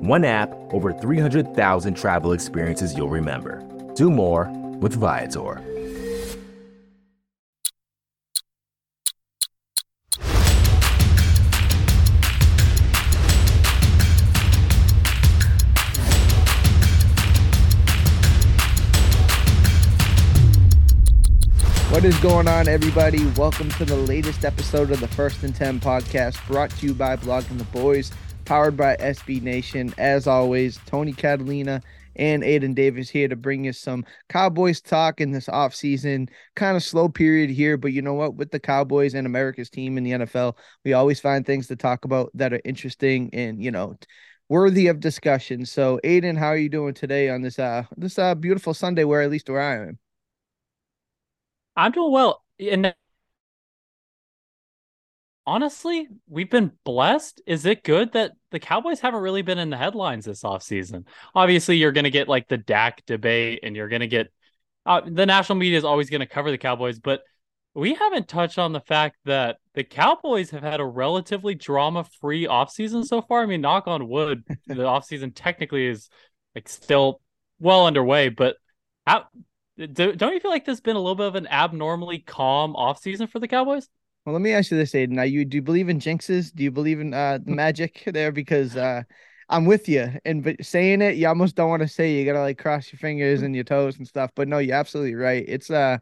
One app, over 300,000 travel experiences you'll remember. Do more with Viator. What is going on, everybody? Welcome to the latest episode of the First and 10 podcast brought to you by Blogging the Boys powered by SB Nation. As always, Tony Catalina and Aidan Davis here to bring you some Cowboys talk in this offseason. Kind of slow period here, but you know what? With the Cowboys and America's team in the NFL, we always find things to talk about that are interesting and, you know, worthy of discussion. So, Aidan, how are you doing today on this uh this uh beautiful Sunday where at least where I am? I'm doing well. And honestly, we've been blessed. Is it good that the Cowboys haven't really been in the headlines this offseason? Obviously, you're going to get like the Dak debate and you're going to get uh, the national media is always going to cover the Cowboys, but we haven't touched on the fact that the Cowboys have had a relatively drama free offseason so far. I mean, knock on wood, the offseason technically is like still well underway, but how, do, don't you feel like there's been a little bit of an abnormally calm offseason for the Cowboys? Well, let me ask you this, Aidan. Now, you do you believe in jinxes? Do you believe in uh, the magic there? Because uh, I'm with you, and but saying it, you almost don't want to say. You gotta like cross your fingers and your toes and stuff. But no, you're absolutely right. It's uh,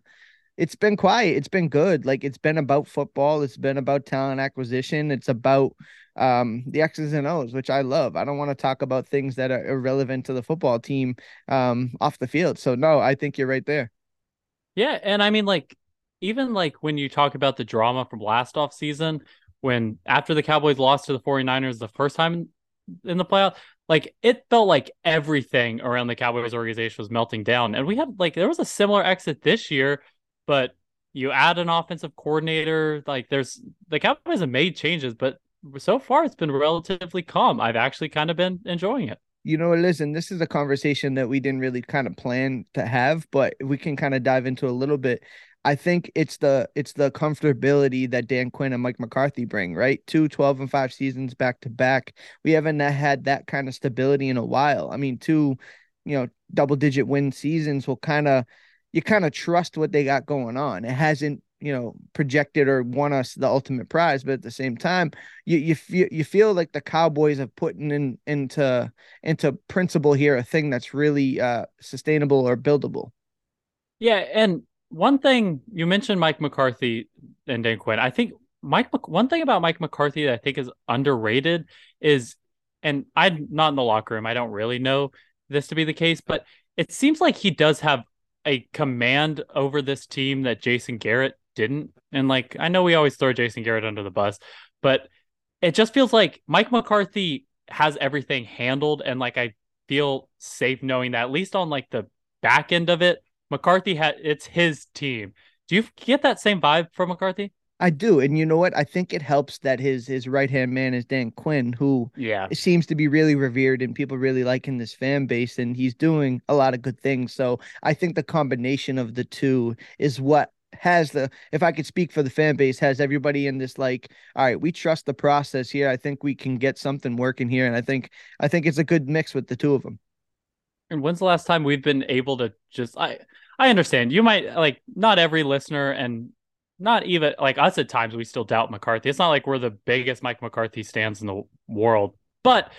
it's been quiet. It's been good. Like it's been about football. It's been about talent acquisition. It's about um the X's and O's, which I love. I don't want to talk about things that are irrelevant to the football team um off the field. So no, I think you're right there. Yeah, and I mean like even like when you talk about the drama from last off season, when after the Cowboys lost to the 49ers the first time in the playoff, like it felt like everything around the Cowboys organization was melting down. And we had like there was a similar exit this year, but you add an offensive coordinator, like there's the Cowboys have made changes, but so far it's been relatively calm. I've actually kind of been enjoying it. You know, listen, this is a conversation that we didn't really kind of plan to have, but we can kind of dive into a little bit. I think it's the it's the comfortability that Dan Quinn and Mike McCarthy bring, right? Two 12 and 5 seasons back to back. We haven't had that kind of stability in a while. I mean, two, you know, double digit win seasons will kind of you kind of trust what they got going on. It hasn't, you know, projected or won us the ultimate prize, but at the same time, you you feel you feel like the Cowboys have put in into into principle here a thing that's really uh sustainable or buildable. Yeah, and one thing you mentioned Mike McCarthy and Dan Quinn. I think Mike one thing about Mike McCarthy that I think is underrated is and I'm not in the locker room. I don't really know this to be the case, but it seems like he does have a command over this team that Jason Garrett didn't. And like I know we always throw Jason Garrett under the bus, but it just feels like Mike McCarthy has everything handled and like I feel safe knowing that at least on like the back end of it McCarthy had it's his team. Do you get that same vibe from McCarthy? I do, and you know what? I think it helps that his his right hand man is Dan Quinn, who yeah seems to be really revered and people really like in this fan base, and he's doing a lot of good things. So I think the combination of the two is what has the if I could speak for the fan base, has everybody in this like, all right, we trust the process here. I think we can get something working here, and I think I think it's a good mix with the two of them. And when's the last time we've been able to just I I understand you might like not every listener and not even like us at times we still doubt McCarthy. It's not like we're the biggest Mike McCarthy stands in the world, but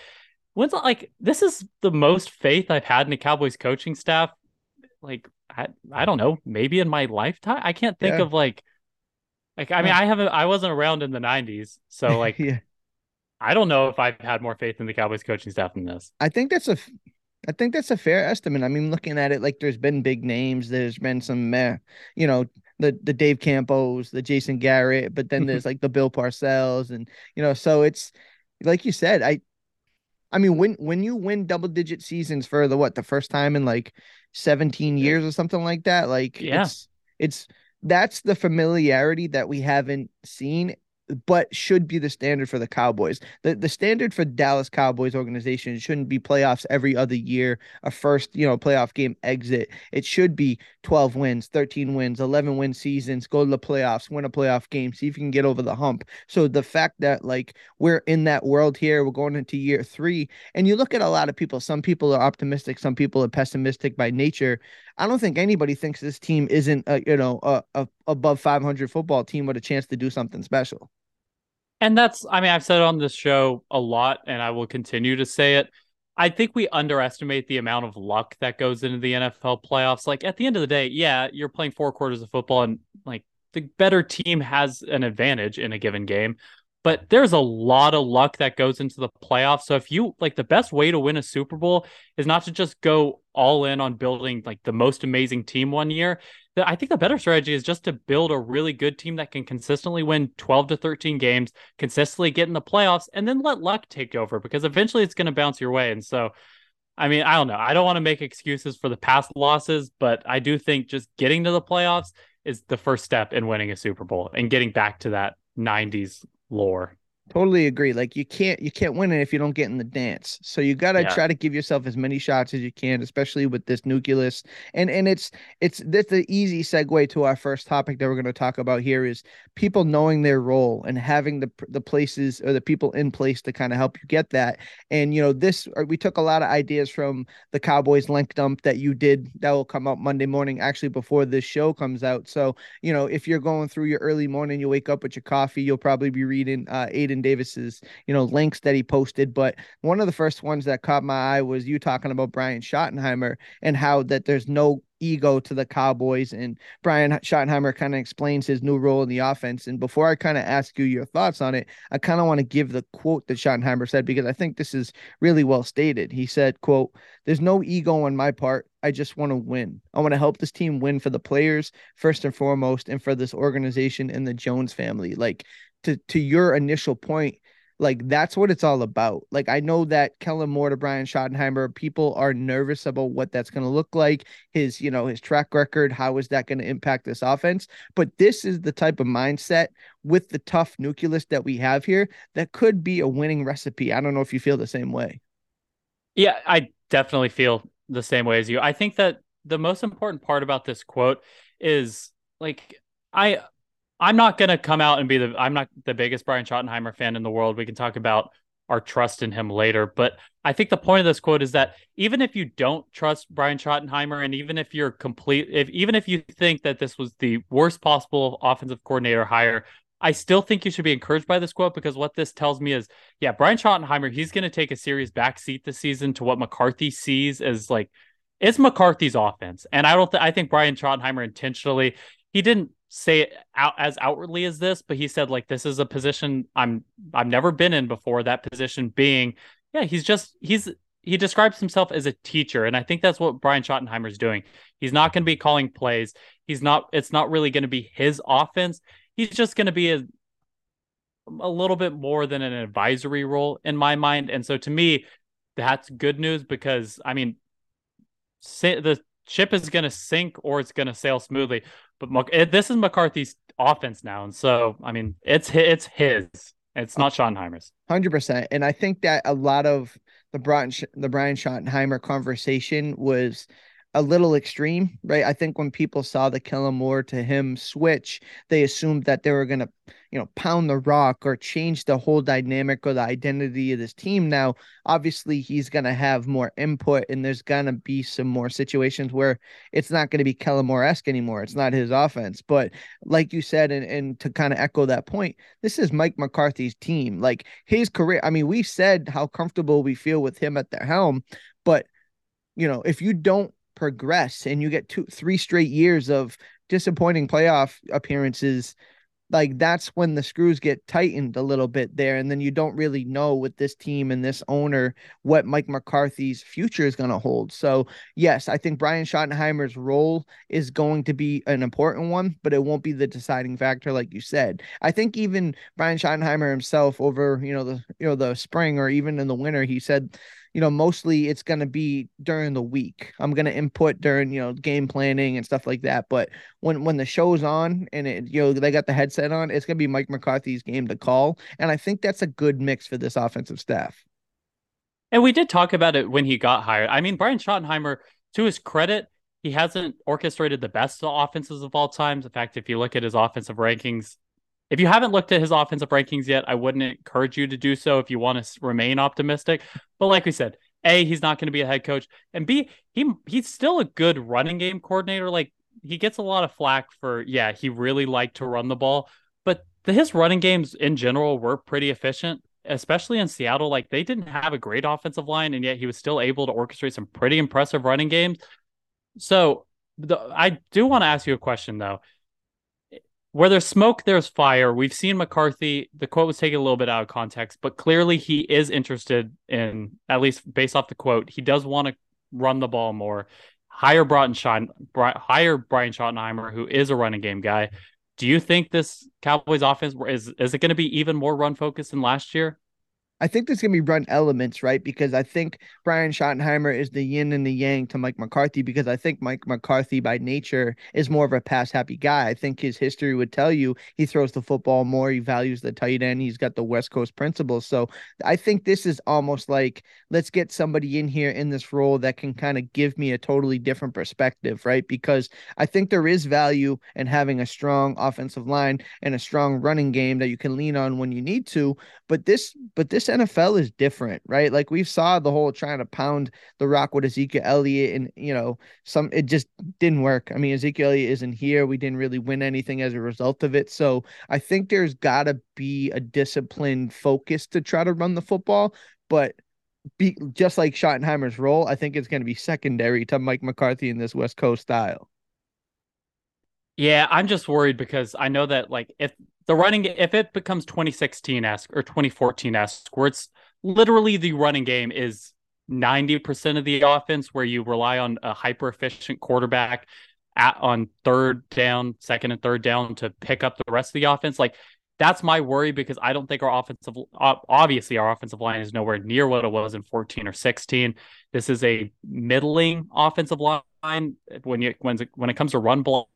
when's like this is the most faith I've had in the Cowboys coaching staff. Like I, I don't know, maybe in my lifetime. I can't think yeah. of like like I mean I haven't I wasn't around in the 90s, so like yeah. I don't know if I've had more faith in the Cowboys coaching staff than this. I think that's a I think that's a fair estimate. I mean, looking at it, like there's been big names. There's been some, uh, you know, the the Dave Campos, the Jason Garrett, but then there's like the Bill Parcells, and you know, so it's like you said. I I mean, when when you win double digit seasons for the what the first time in like 17 years or something like that, like yeah. it's it's that's the familiarity that we haven't seen but should be the standard for the Cowboys. The the standard for Dallas Cowboys organization shouldn't be playoffs every other year, a first, you know, playoff game exit. It should be 12 wins, 13 wins, 11 win seasons, go to the playoffs, win a playoff game, see if you can get over the hump. So the fact that like we're in that world here, we're going into year 3, and you look at a lot of people, some people are optimistic, some people are pessimistic by nature. I don't think anybody thinks this team isn't a, you know, a, a above 500 football team with a chance to do something special. And that's, I mean, I've said on this show a lot, and I will continue to say it. I think we underestimate the amount of luck that goes into the NFL playoffs. Like at the end of the day, yeah, you're playing four quarters of football, and like the better team has an advantage in a given game but there's a lot of luck that goes into the playoffs. So if you like the best way to win a Super Bowl is not to just go all in on building like the most amazing team one year. I think the better strategy is just to build a really good team that can consistently win 12 to 13 games, consistently get in the playoffs, and then let luck take over because eventually it's going to bounce your way. And so, I mean, I don't know. I don't want to make excuses for the past losses, but I do think just getting to the playoffs is the first step in winning a Super Bowl and getting back to that 90s lore. Totally agree. Like you can't you can't win it if you don't get in the dance. So you got to yeah. try to give yourself as many shots as you can, especially with this nucleus. And and it's it's that's the easy segue to our first topic that we're going to talk about here is people knowing their role and having the the places or the people in place to kind of help you get that. And you know, this uh, we took a lot of ideas from the Cowboys link dump that you did that will come out Monday morning actually before this show comes out. So, you know, if you're going through your early morning, you wake up with your coffee, you'll probably be reading uh Aidan Davis's, you know, links that he posted. But one of the first ones that caught my eye was you talking about Brian Schottenheimer and how that there's no ego to the Cowboys. And Brian Schottenheimer kind of explains his new role in the offense. And before I kind of ask you your thoughts on it, I kind of want to give the quote that Schottenheimer said because I think this is really well stated. He said, quote, there's no ego on my part. I just want to win. I want to help this team win for the players first and foremost and for this organization and the Jones family. Like to to your initial point, like that's what it's all about. Like I know that Kellen Moore to Brian Schottenheimer, people are nervous about what that's going to look like. His, you know, his track record. How is that going to impact this offense? But this is the type of mindset with the tough nucleus that we have here that could be a winning recipe. I don't know if you feel the same way. Yeah, I definitely feel the same way as you. I think that the most important part about this quote is like I I'm not gonna come out and be the I'm not the biggest Brian Schottenheimer fan in the world. We can talk about our trust in him later. But I think the point of this quote is that even if you don't trust Brian Schottenheimer, and even if you're complete, if even if you think that this was the worst possible offensive coordinator hire, I still think you should be encouraged by this quote because what this tells me is, yeah, Brian Schottenheimer, he's going to take a serious backseat this season to what McCarthy sees as like it's McCarthy's offense, and I don't. Th- I think Brian Schottenheimer intentionally he didn't say it out as outwardly as this, but he said like this is a position I'm I've never been in before. That position being, yeah, he's just he's he describes himself as a teacher, and I think that's what Brian Schottenheimer is doing. He's not going to be calling plays. He's not. It's not really going to be his offense. He's just going to be a a little bit more than an advisory role in my mind. And so to me, that's good news because I mean, the ship is going to sink or it's going to sail smoothly. But this is McCarthy's offense now, and so I mean, it's it's his. It's not Schottenheimer's. Hundred percent, and I think that a lot of the Brian the Brian Schottenheimer conversation was a little extreme, right? I think when people saw the Kellen Moore to him switch, they assumed that they were going to, you know, pound the rock or change the whole dynamic or the identity of this team. Now, obviously, he's going to have more input and there's going to be some more situations where it's not going to be Kellen Moore esque anymore. It's not his offense. But like you said, and, and to kind of echo that point, this is Mike McCarthy's team. Like his career, I mean, we've said how comfortable we feel with him at the helm, but you know, if you don't progress and you get two three straight years of disappointing playoff appearances like that's when the screws get tightened a little bit there and then you don't really know with this team and this owner what Mike McCarthy's future is going to hold. So, yes, I think Brian Schottenheimer's role is going to be an important one, but it won't be the deciding factor like you said. I think even Brian Schottenheimer himself over, you know, the you know the spring or even in the winter he said you know, mostly it's going to be during the week. I'm going to input during, you know, game planning and stuff like that. But when when the show's on and it, you know, they got the headset on, it's going to be Mike McCarthy's game to call. And I think that's a good mix for this offensive staff. And we did talk about it when he got hired. I mean, Brian Schottenheimer, to his credit, he hasn't orchestrated the best offenses of all times. In fact, if you look at his offensive rankings, if you haven't looked at his offensive rankings yet, I wouldn't encourage you to do so if you want to remain optimistic. But like we said, A, he's not going to be a head coach, and B, he he's still a good running game coordinator. Like he gets a lot of flack for yeah, he really liked to run the ball, but the, his running games in general were pretty efficient, especially in Seattle. Like they didn't have a great offensive line, and yet he was still able to orchestrate some pretty impressive running games. So the, I do want to ask you a question though where there's smoke, there's fire. We've seen McCarthy. The quote was taken a little bit out of context, but clearly he is interested in, at least based off the quote, he does want to run the ball more. Hire Broughton Shot, hire Brian Schottenheimer, who is a running game guy. Do you think this Cowboys offense is is it going to be even more run focused than last year? I think there's going to be run elements, right? Because I think Brian Schottenheimer is the yin and the yang to Mike McCarthy because I think Mike McCarthy by nature is more of a pass happy guy. I think his history would tell you he throws the football more, he values the tight end, he's got the West Coast principles. So I think this is almost like let's get somebody in here in this role that can kind of give me a totally different perspective, right? Because I think there is value in having a strong offensive line and a strong running game that you can lean on when you need to. But this, but this NFL is different, right? Like we saw the whole trying to pound the rock with Ezekiel Elliott, and you know, some it just didn't work. I mean, Ezekiel Elliott isn't here. We didn't really win anything as a result of it. So I think there's got to be a disciplined focus to try to run the football, but be just like Schottenheimer's role, I think it's going to be secondary to Mike McCarthy in this West Coast style. Yeah, I'm just worried because I know that like if the running if it becomes 2016 esque or 2014 esque, where it's literally the running game is 90% of the offense, where you rely on a hyper efficient quarterback at on third down, second and third down to pick up the rest of the offense. Like that's my worry because I don't think our offensive obviously our offensive line is nowhere near what it was in 14 or 16. This is a middling offensive line when you when when it comes to run block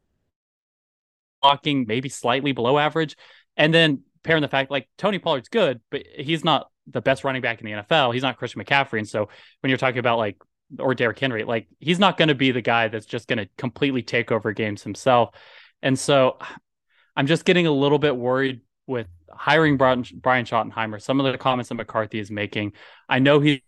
blocking, maybe slightly below average. And then pairing the fact like Tony Pollard's good, but he's not the best running back in the NFL. He's not Christian McCaffrey. And so when you're talking about like or Derrick Henry, like he's not going to be the guy that's just going to completely take over games himself. And so I'm just getting a little bit worried with hiring Brian, Brian Schottenheimer. Some of the comments that McCarthy is making, I know he,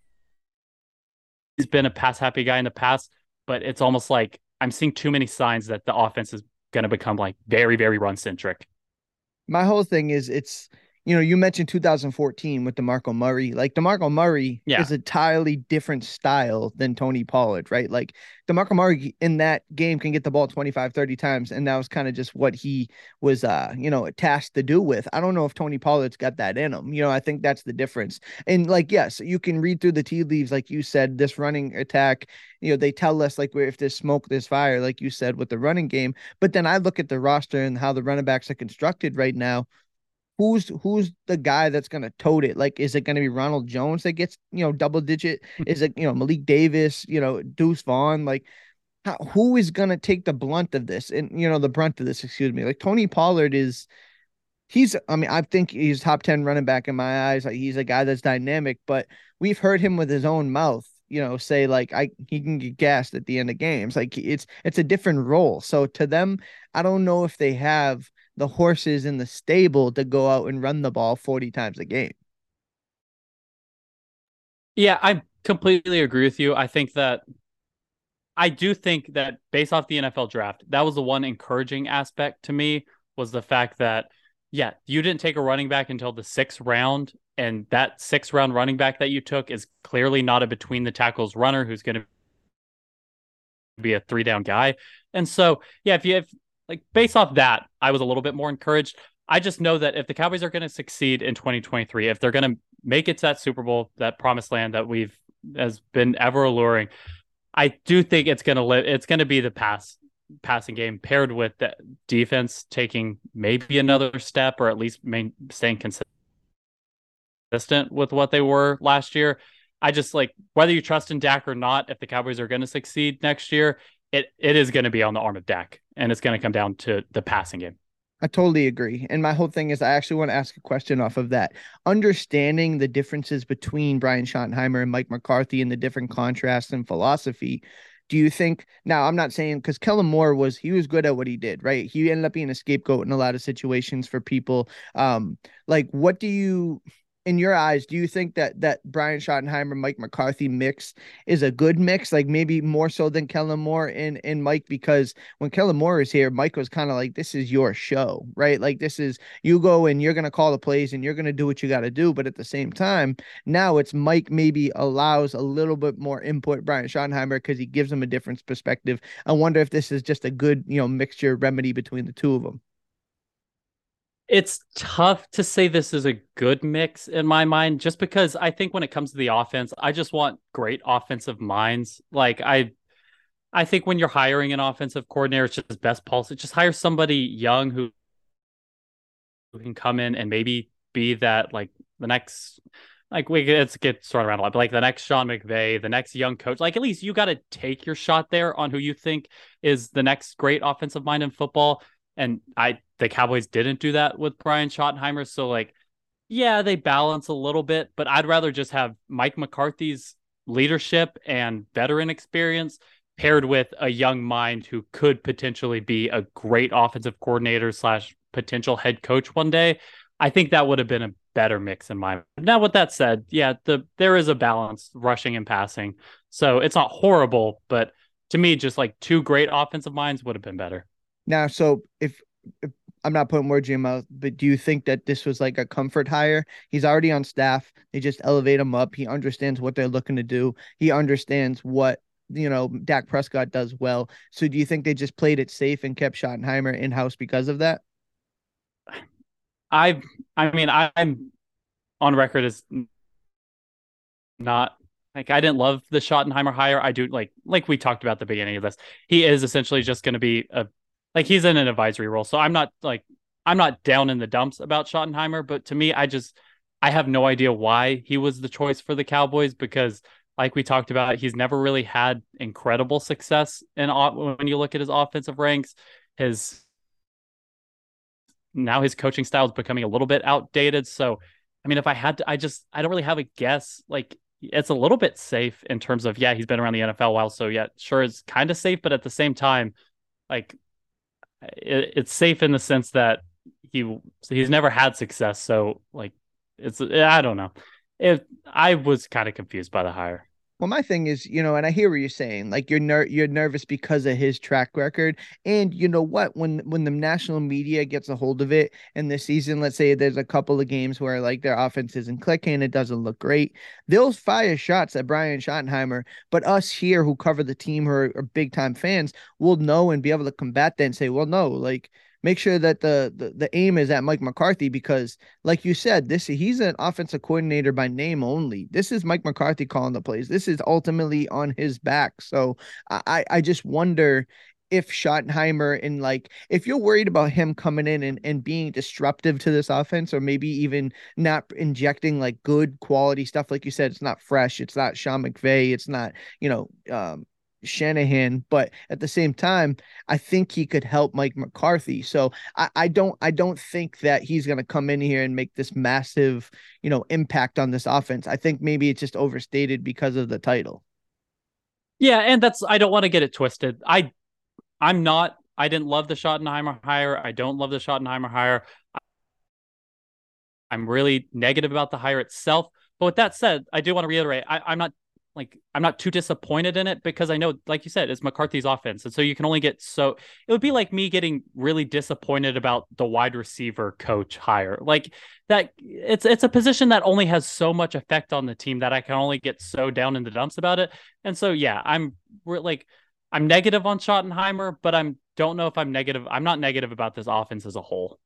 he's been a pass happy guy in the past, but it's almost like I'm seeing too many signs that the offense is going to become like very, very run centric. My whole thing is it's you know, you mentioned 2014 with DeMarco Murray. Like DeMarco Murray yeah. is a entirely different style than Tony Pollard, right? Like DeMarco Murray in that game can get the ball 25, 30 times. And that was kind of just what he was uh, you know, tasked to do with. I don't know if Tony Pollard's got that in him. You know, I think that's the difference. And like, yes, you can read through the tea leaves, like you said, this running attack, you know, they tell us like if there's smoke, there's fire, like you said, with the running game. But then I look at the roster and how the running backs are constructed right now who's who's the guy that's gonna tote it? Like, is it gonna be Ronald Jones that gets you know double digit? Hmm. is it you know Malik Davis? You know Deuce Vaughn? Like, how, who is gonna take the blunt of this? And you know the brunt of this. Excuse me. Like Tony Pollard is. He's, I mean, I think he's top 10 running back in my eyes. Like he's a guy that's dynamic, but we've heard him with his own mouth, you know, say like I he can get gassed at the end of games. Like it's it's a different role. So to them, I don't know if they have the horses in the stable to go out and run the ball 40 times a game. Yeah, I completely agree with you. I think that I do think that based off the NFL draft, that was the one encouraging aspect to me was the fact that yeah, you didn't take a running back until the sixth round, and that sixth round running back that you took is clearly not a between the tackles runner who's going to be a three down guy. And so, yeah, if you have like based off that, I was a little bit more encouraged. I just know that if the Cowboys are going to succeed in 2023, if they're going to make it to that Super Bowl, that promised land that we've has been ever alluring, I do think it's going to live. It's going to be the pass passing game paired with the defense taking maybe another step or at least main, staying consistent with what they were last year. I just like whether you trust in Dak or not, if the Cowboys are going to succeed next year, it it is going to be on the arm of Dak and it's going to come down to the passing game. I totally agree. And my whole thing is I actually want to ask a question off of that. Understanding the differences between Brian Schottenheimer and Mike McCarthy and the different contrasts and philosophy, do you think now I'm not saying because Kellen Moore was he was good at what he did, right? He ended up being a scapegoat in a lot of situations for people. Um, like what do you in your eyes, do you think that that Brian Schottenheimer, Mike McCarthy mix is a good mix? Like maybe more so than Kellen Moore and and Mike, because when Kellen Moore is here, Mike was kind of like, "This is your show, right? Like this is you go and you're gonna call the plays and you're gonna do what you got to do." But at the same time, now it's Mike maybe allows a little bit more input Brian Schottenheimer because he gives him a different perspective. I wonder if this is just a good you know mixture remedy between the two of them it's tough to say this is a good mix in my mind just because I think when it comes to the offense, I just want great offensive minds. Like I I think when you're hiring an offensive coordinator, it's just best policy. Just hire somebody young who who can come in and maybe be that like the next like we get get thrown around a lot, but like the next Sean McVay, the next young coach, like at least you got to take your shot there on who you think is the next great offensive mind in football. And I the Cowboys didn't do that with Brian Schottenheimer. So like, yeah, they balance a little bit, but I'd rather just have Mike McCarthy's leadership and veteran experience paired with a young mind who could potentially be a great offensive coordinator slash potential head coach one day. I think that would have been a better mix in my now with that said, yeah, the there is a balance rushing and passing. So it's not horrible, but to me, just like two great offensive minds would have been better. Now, so if, if I'm not putting words in your mouth, but do you think that this was like a comfort hire? He's already on staff. They just elevate him up. He understands what they're looking to do. He understands what you know Dak Prescott does well. So do you think they just played it safe and kept Schottenheimer in house because of that? I I mean I'm on record as not like I didn't love the Schottenheimer hire. I do like like we talked about the beginning of this. He is essentially just going to be a like he's in an advisory role. So I'm not like I'm not down in the dumps about Schottenheimer, but to me, I just I have no idea why he was the choice for the Cowboys because like we talked about, he's never really had incredible success in when you look at his offensive ranks. His now his coaching style is becoming a little bit outdated. So, I mean, if I had to, I just I don't really have a guess. Like it's a little bit safe in terms of yeah, he's been around the NFL a while, so yeah, sure, it's kind of safe, but at the same time, like it, it's safe in the sense that he he's never had success. So like it's I don't know. If I was kind of confused by the hire. Well, my thing is, you know, and I hear what you're saying. Like you're ner- you're nervous because of his track record, and you know what? When when the national media gets a hold of it in this season, let's say there's a couple of games where like their offense isn't clicking, it doesn't look great. They'll fire shots at Brian Schottenheimer, but us here who cover the team who are, are big time fans will know and be able to combat that and say, well, no, like make sure that the, the the aim is at Mike McCarthy because, like you said, this he's an offensive coordinator by name only. This is Mike McCarthy calling the plays. This is ultimately on his back. So I I just wonder if Schottenheimer and like if you're worried about him coming in and, and being disruptive to this offense or maybe even not injecting like good quality stuff like you said it's not fresh it's not Sean McVay it's not you know um Shanahan, but at the same time, I think he could help Mike McCarthy. So I, I don't I don't think that he's gonna come in here and make this massive, you know, impact on this offense. I think maybe it's just overstated because of the title. Yeah, and that's I don't want to get it twisted. I I'm not I didn't love the Schottenheimer hire. I don't love the Schottenheimer hire. I'm really negative about the hire itself. But with that said, I do want to reiterate I, I'm not like I'm not too disappointed in it because I know, like you said, it's McCarthy's offense, and so you can only get so. It would be like me getting really disappointed about the wide receiver coach hire, like that. It's it's a position that only has so much effect on the team that I can only get so down in the dumps about it, and so yeah, I'm we're like I'm negative on Schottenheimer, but I'm don't know if I'm negative. I'm not negative about this offense as a whole.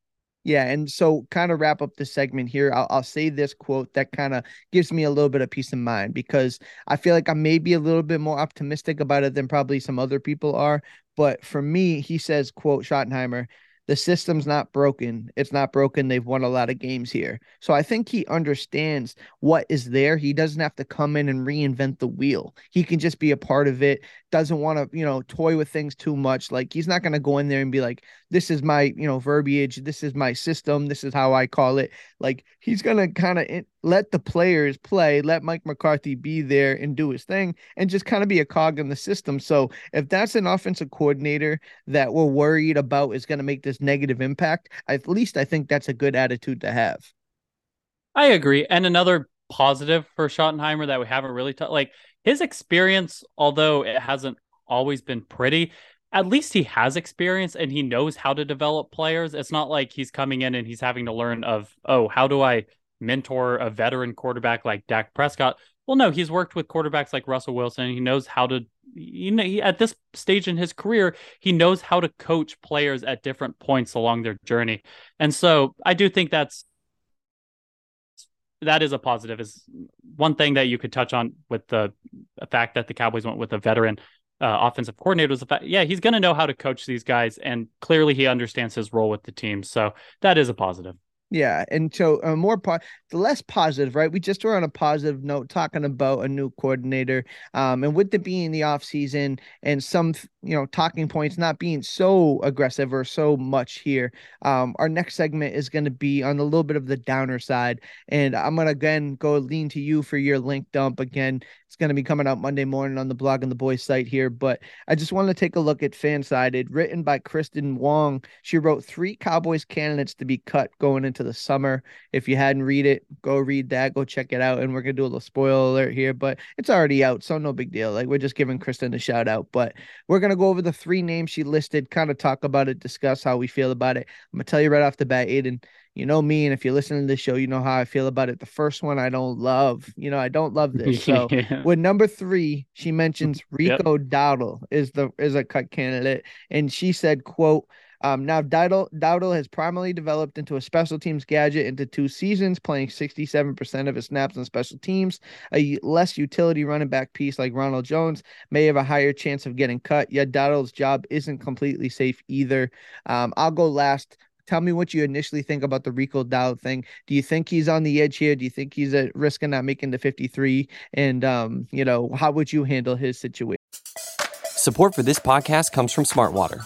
Yeah, and so kind of wrap up the segment here. I'll, I'll say this quote that kind of gives me a little bit of peace of mind because I feel like I may be a little bit more optimistic about it than probably some other people are. But for me, he says, "quote Schottenheimer." the system's not broken. It's not broken. They've won a lot of games here. So I think he understands what is there. He doesn't have to come in and reinvent the wheel. He can just be a part of it. Doesn't want to, you know, toy with things too much. Like he's not going to go in there and be like, this is my, you know, verbiage. This is my system. This is how I call it. Like he's going to kind of let the players play, let Mike McCarthy be there and do his thing and just kind of be a cog in the system. So if that's an offensive coordinator that we're worried about is going to make this negative impact, at least I think that's a good attitude to have. I agree. And another positive for Schottenheimer that we haven't really talked like his experience, although it hasn't always been pretty, at least he has experience and he knows how to develop players. It's not like he's coming in and he's having to learn of, oh, how do I mentor a veteran quarterback like Dak Prescott. Well, no, he's worked with quarterbacks like Russell Wilson. He knows how to, you know, he, at this stage in his career, he knows how to coach players at different points along their journey. And so I do think that's that is a positive. Is one thing that you could touch on with the, the fact that the Cowboys went with a veteran uh, offensive coordinator was the fact, yeah, he's going to know how to coach these guys, and clearly he understands his role with the team. So that is a positive. Yeah, and so uh, more po- the less positive, right? We just were on a positive note talking about a new coordinator, um, and with it being the off season and some you know talking points not being so aggressive or so much here, um, our next segment is going to be on a little bit of the downer side, and I'm gonna again go lean to you for your link dump again. It's going to be coming out Monday morning on the Blogging the Boys site here. But I just want to take a look at Fansided, written by Kristen Wong. She wrote three Cowboys candidates to be cut going into the summer. If you hadn't read it, go read that, go check it out. And we're gonna do a little spoiler alert here, but it's already out, so no big deal. Like we're just giving Kristen a shout out. But we're gonna go over the three names she listed, kind of talk about it, discuss how we feel about it. I'm gonna tell you right off the bat, Aidan you know me, and if you're listening to this show, you know how I feel about it. The first one I don't love. You know, I don't love this. So yeah. with number three, she mentions Rico yep. Dowdle is the is a cut candidate, and she said, "quote." Um, now, Dowdle, Dowdle has primarily developed into a special teams gadget into two seasons, playing 67% of his snaps on special teams. A less utility running back piece like Ronald Jones may have a higher chance of getting cut, yet Dowdle's job isn't completely safe either. Um, I'll go last. Tell me what you initially think about the Rico Dowd thing. Do you think he's on the edge here? Do you think he's at risk of not making the 53? And, um, you know, how would you handle his situation? Support for this podcast comes from Smartwater.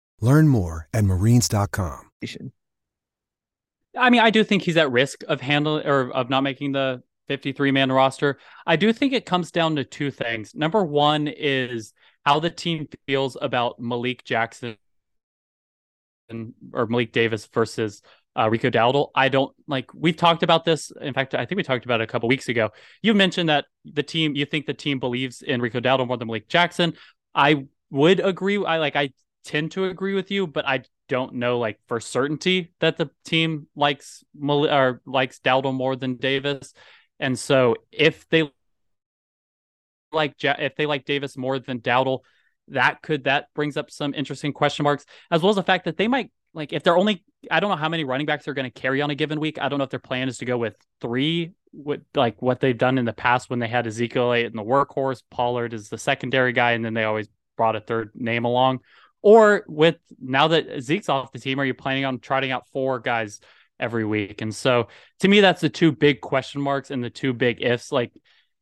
Learn more at marines.com. I mean, I do think he's at risk of handling or of not making the 53 man roster. I do think it comes down to two things. Number one is how the team feels about Malik Jackson or Malik Davis versus uh, Rico Dowdle. I don't like. We've talked about this. In fact, I think we talked about it a couple weeks ago. You mentioned that the team, you think the team believes in Rico Dowdle more than Malik Jackson. I would agree. I like. I tend to agree with you, but I don't know like for certainty that the team likes or likes Dowdle more than Davis. And so if they like if they like Davis more than Dowdle, that could that brings up some interesting question marks, as well as the fact that they might like if they're only I don't know how many running backs they're going to carry on a given week. I don't know if their plan is to go with three, with like what they've done in the past when they had Ezekiel and the workhorse. Pollard is the secondary guy, and then they always brought a third name along. Or with now that Zeke's off the team, are you planning on trotting out four guys every week? And so to me, that's the two big question marks and the two big ifs. Like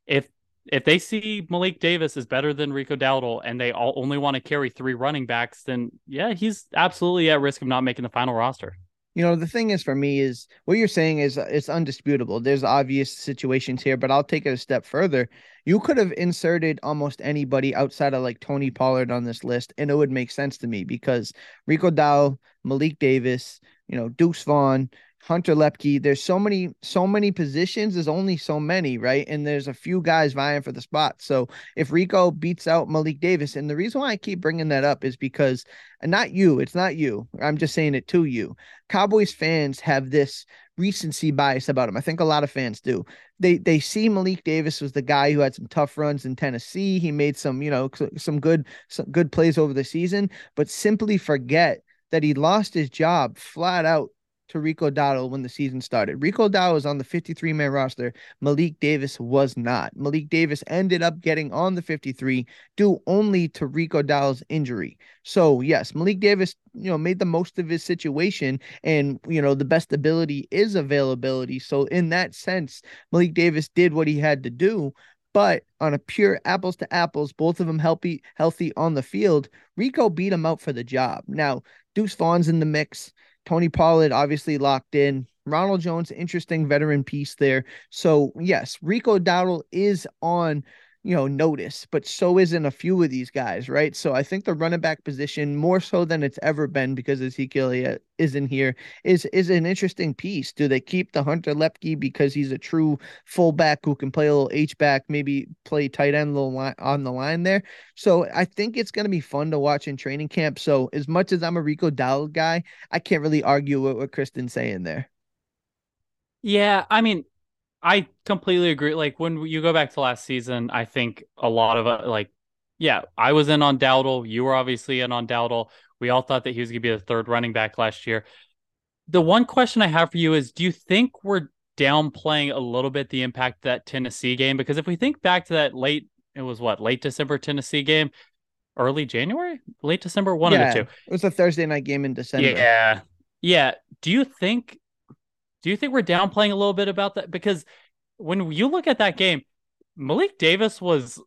if if they see Malik Davis is better than Rico Dowdle and they all only want to carry three running backs, then yeah, he's absolutely at risk of not making the final roster. You know, the thing is for me is what you're saying is uh, it's undisputable. There's obvious situations here, but I'll take it a step further. You could have inserted almost anybody outside of like Tony Pollard on this list, and it would make sense to me because Rico dow Malik Davis, you know, Deuce Vaughn, Hunter Luepke. There's so many, so many positions. There's only so many, right? And there's a few guys vying for the spot. So if Rico beats out Malik Davis, and the reason why I keep bringing that up is because, and not you, it's not you. I'm just saying it to you. Cowboys fans have this recency bias about him. I think a lot of fans do. They they see Malik Davis was the guy who had some tough runs in Tennessee. He made some, you know, some good some good plays over the season, but simply forget that he lost his job flat out to Rico Dowdle when the season started. Rico Dowdle was on the 53 man roster. Malik Davis was not. Malik Davis ended up getting on the 53 due only to Rico Dowdle's injury. So, yes, Malik Davis, you know, made the most of his situation and, you know, the best ability is availability. So, in that sense, Malik Davis did what he had to do. But on a pure apples to apples, both of them healthy, healthy on the field. Rico beat him out for the job. Now, Deuce Vaughn's in the mix. Tony Pollard obviously locked in. Ronald Jones, interesting veteran piece there. So yes, Rico Dowdle is on you know, notice, but so isn't a few of these guys, right? So I think the running back position, more so than it's ever been because Ezekiel isn't here, is is an interesting piece. Do they keep the Hunter Luepke because he's a true fullback who can play a little H back, maybe play tight end little on the line there? So I think it's going to be fun to watch in training camp. So as much as I'm a Rico Dowdle guy, I can't really argue with what Kristen's saying there. Yeah, I mean, I completely agree. Like when you go back to last season, I think a lot of uh, like, yeah, I was in on Dowdle. You were obviously in on Dowdle. We all thought that he was going to be the third running back last year. The one question I have for you is do you think we're downplaying a little bit the impact that Tennessee game? Because if we think back to that late, it was what, late December Tennessee game, early January, late December, one yeah, of the two. It was a Thursday night game in December. Yeah. Yeah. Do you think do you think we're downplaying a little bit about that? Because when you look at that game, Malik Davis was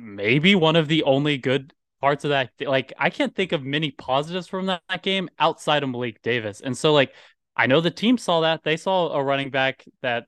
maybe one of the only good parts of that. Like, I can't think of many positives from that, that game outside of Malik Davis. And so, like, I know the team saw that. They saw a running back that,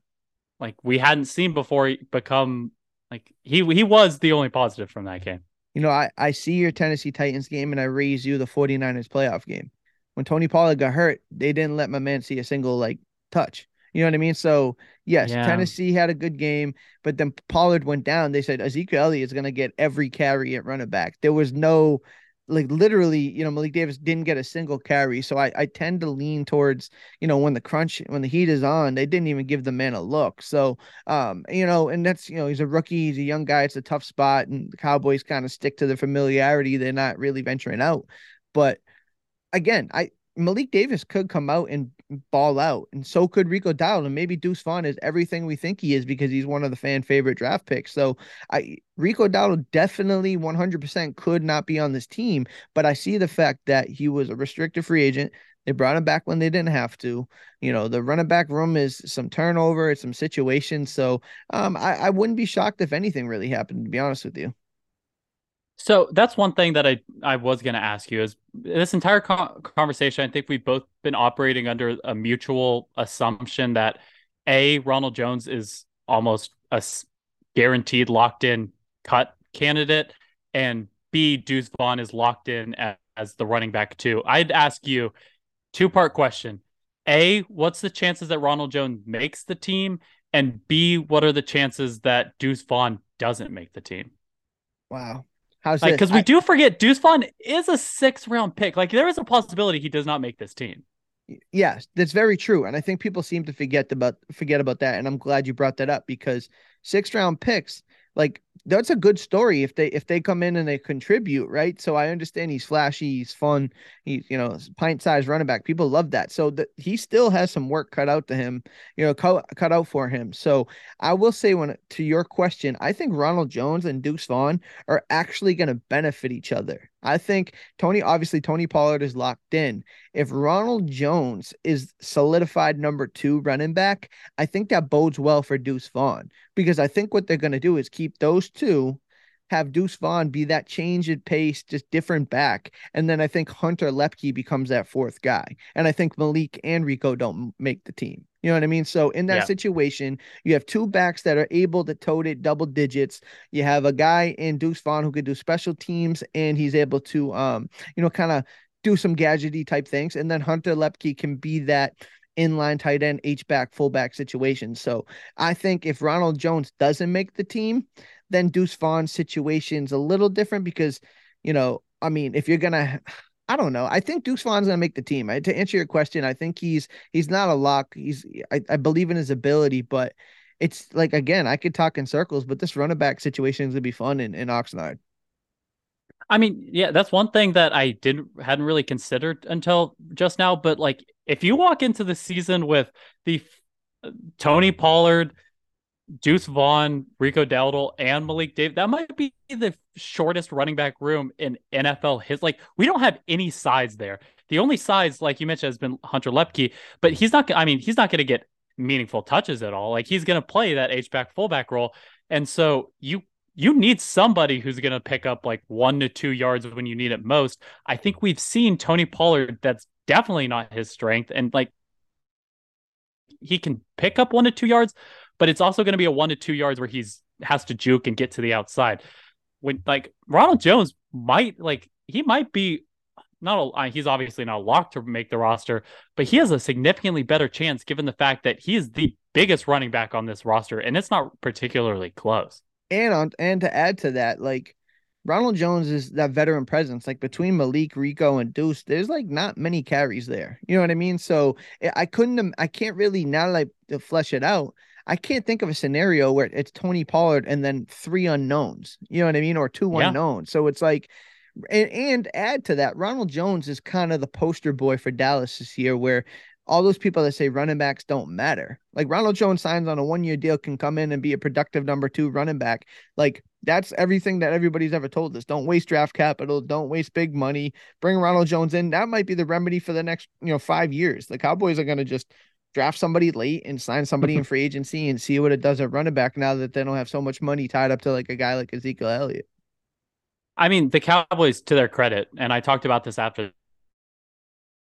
like, we hadn't seen before become like he he was the only positive from that game. You know, I, I see your Tennessee Titans game and I raise you the 49ers playoff game. When Tony Pollard got hurt, they didn't let my man see a single like touch. You know what I mean? So yes, yeah. Tennessee had a good game, but then Pollard went down. They said Ezekiel Elliott is going to get every carry at running back. There was no, like literally, you know, Malik Davis didn't get a single carry. So I, I tend to lean towards, you know, when the crunch, when the heat is on, they didn't even give the man a look. So, um, you know, and that's, you know, he's a rookie, he's a young guy. It's a tough spot, and the Cowboys kind of stick to the familiarity. They're not really venturing out, but again, I Malik Davis could come out and ball out, and so could Rico Dowdle, and maybe Deuce Vaughn is everything we think he is because he's one of the fan favorite draft picks. So I Rico Dowdle definitely 100% could not be on this team, but I see the fact that he was a restricted free agent. They brought him back when they didn't have to. You know, the running back room is some turnover, it's some situations. So um, I, I wouldn't be shocked if anything really happened, to be honest with you. So that's one thing that I I was going to ask you is this entire co- conversation. I think we've both been operating under a mutual assumption that a Ronald Jones is almost a guaranteed locked in cut candidate, and B Deuce Vaughn is locked in as, as the running back too. I'd ask you two part question: A, what's the chances that Ronald Jones makes the team, and B, what are the chances that Deuce Vaughn doesn't make the team? Wow. How's like because we do forget Deuce Vaughn is a six round pick. Like there is a possibility he does not make this team. Yes, that's very true, and I think people seem to forget about forget about that. And I'm glad you brought that up because six round picks like that's a good story if they if they come in and they contribute, right? So I understand he's flashy, he's fun, he's you know pint sized running back. People love that. So that he still has some work cut out to him, you know, cut, cut out for him. So I will say when to your question, I think Ronald Jones and Deuce Vaughn are actually going to benefit each other. I think Tony, obviously, Tony Pollard is locked in. If Ronald Jones is solidified number two running back, I think that bodes well for Deuce Vaughn because I think what they're going to do is keep those two have Deuce Vaughn be that change in pace, just different back. And then I think Hunter Luepke becomes that fourth guy. And I think Malik and Rico don't make the team. You know what I mean? So in that yeah. situation, you have two backs that are able to tote it double digits. You have a guy in Deuce Vaughn who could do special teams and he's able to um, you know, kind of do some gadgety type things. And then Hunter Luepke can be that inline tight end, H back, fullback situation. So I think if Ronald Jones doesn't make the team, then Deuce Vaughn's situation's a little different because, you know, I mean, if you're gonna I don't know. I think Deuce Vaughn's gonna make the team. I, to answer your question, I think he's he's not a lock. He's I, I believe in his ability, but it's like again, I could talk in circles, but this running back situation is gonna be fun in, in Oxnard. I mean, yeah, that's one thing that I didn't hadn't really considered until just now. But like, if you walk into the season with the uh, Tony Pollard, Deuce Vaughn, Rico Dowdle, and Malik Davis. That might be the shortest running back room in NFL his like we don't have any size there. The only size, like you mentioned, has been Hunter Luepke, but he's not I mean, he's not gonna get meaningful touches at all. Like he's gonna play that H back fullback role. And so you you need somebody who's going to pick up like one to two yards when you need it most. I think we've seen Tony Pollard. That's definitely not his strength. And like he can pick up one to two yards, but it's also going to be a one to two yards where he's has to juke and get to the outside. When like Ronald Jones might like he might be not a, he's obviously not locked to make the roster, but he has a significantly better chance given the fact that he is the biggest running back on this roster, and it's not particularly close. And on and to add to that, like Ronald Jones is that veteran presence. Like between Malik, Rico, and Deuce, there's like not many carries there. You know what I mean? So eh, I couldn't, I can't really now like flesh it out. I can't think of a scenario where it's Tony Pollard and then three unknowns. You know what I mean? Or two yeah. unknowns. So it's like, and, and add to that, Ronald Jones is kind of the poster boy for Dallas this year, where all those people that say running backs don't matter. Like Ronald Jones signs on a one year deal, can come in and be a productive number two running back. Like that's everything that everybody's ever told us. Don't waste draft capital. Don't waste big money. Bring Ronald Jones in. That might be the remedy for the next, you know, five years. The Cowboys are going to just draft somebody late and sign somebody in free agency and see what it does at running back now that they don't have so much money tied up to like a guy like Ezekiel Elliott. I mean, the Cowboys, to their credit, and I talked about this after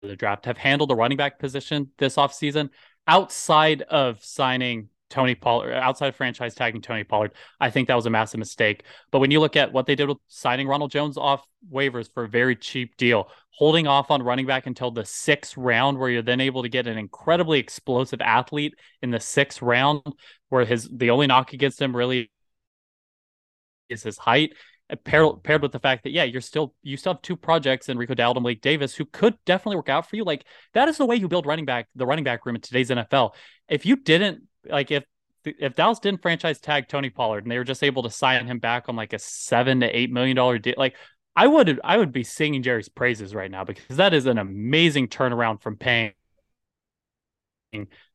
the draft, have handled the running back position this offseason outside of signing Tony Pollard, uh, outside of franchise tagging Tony Pollard, I think that was a massive mistake. But when you look at what they did with signing Ronald Jones off waivers for a very cheap deal, holding off on running back until the sixth round, where you're then able to get an incredibly explosive athlete in the sixth round, where his the only knock against him really is his height. Uh, paired, paired with the fact that yeah, you're still you still have two projects in Rico Dowdle and Malik Davis who could definitely work out for you. Like that is the way you build running back the running back room in today's NFL. If you didn't like if if Dallas didn't franchise tag Tony Pollard and they were just able to sign him back on like a seven to eight million dollar deal, like I would I would be singing Jerry's praises right now because that is an amazing turnaround from paying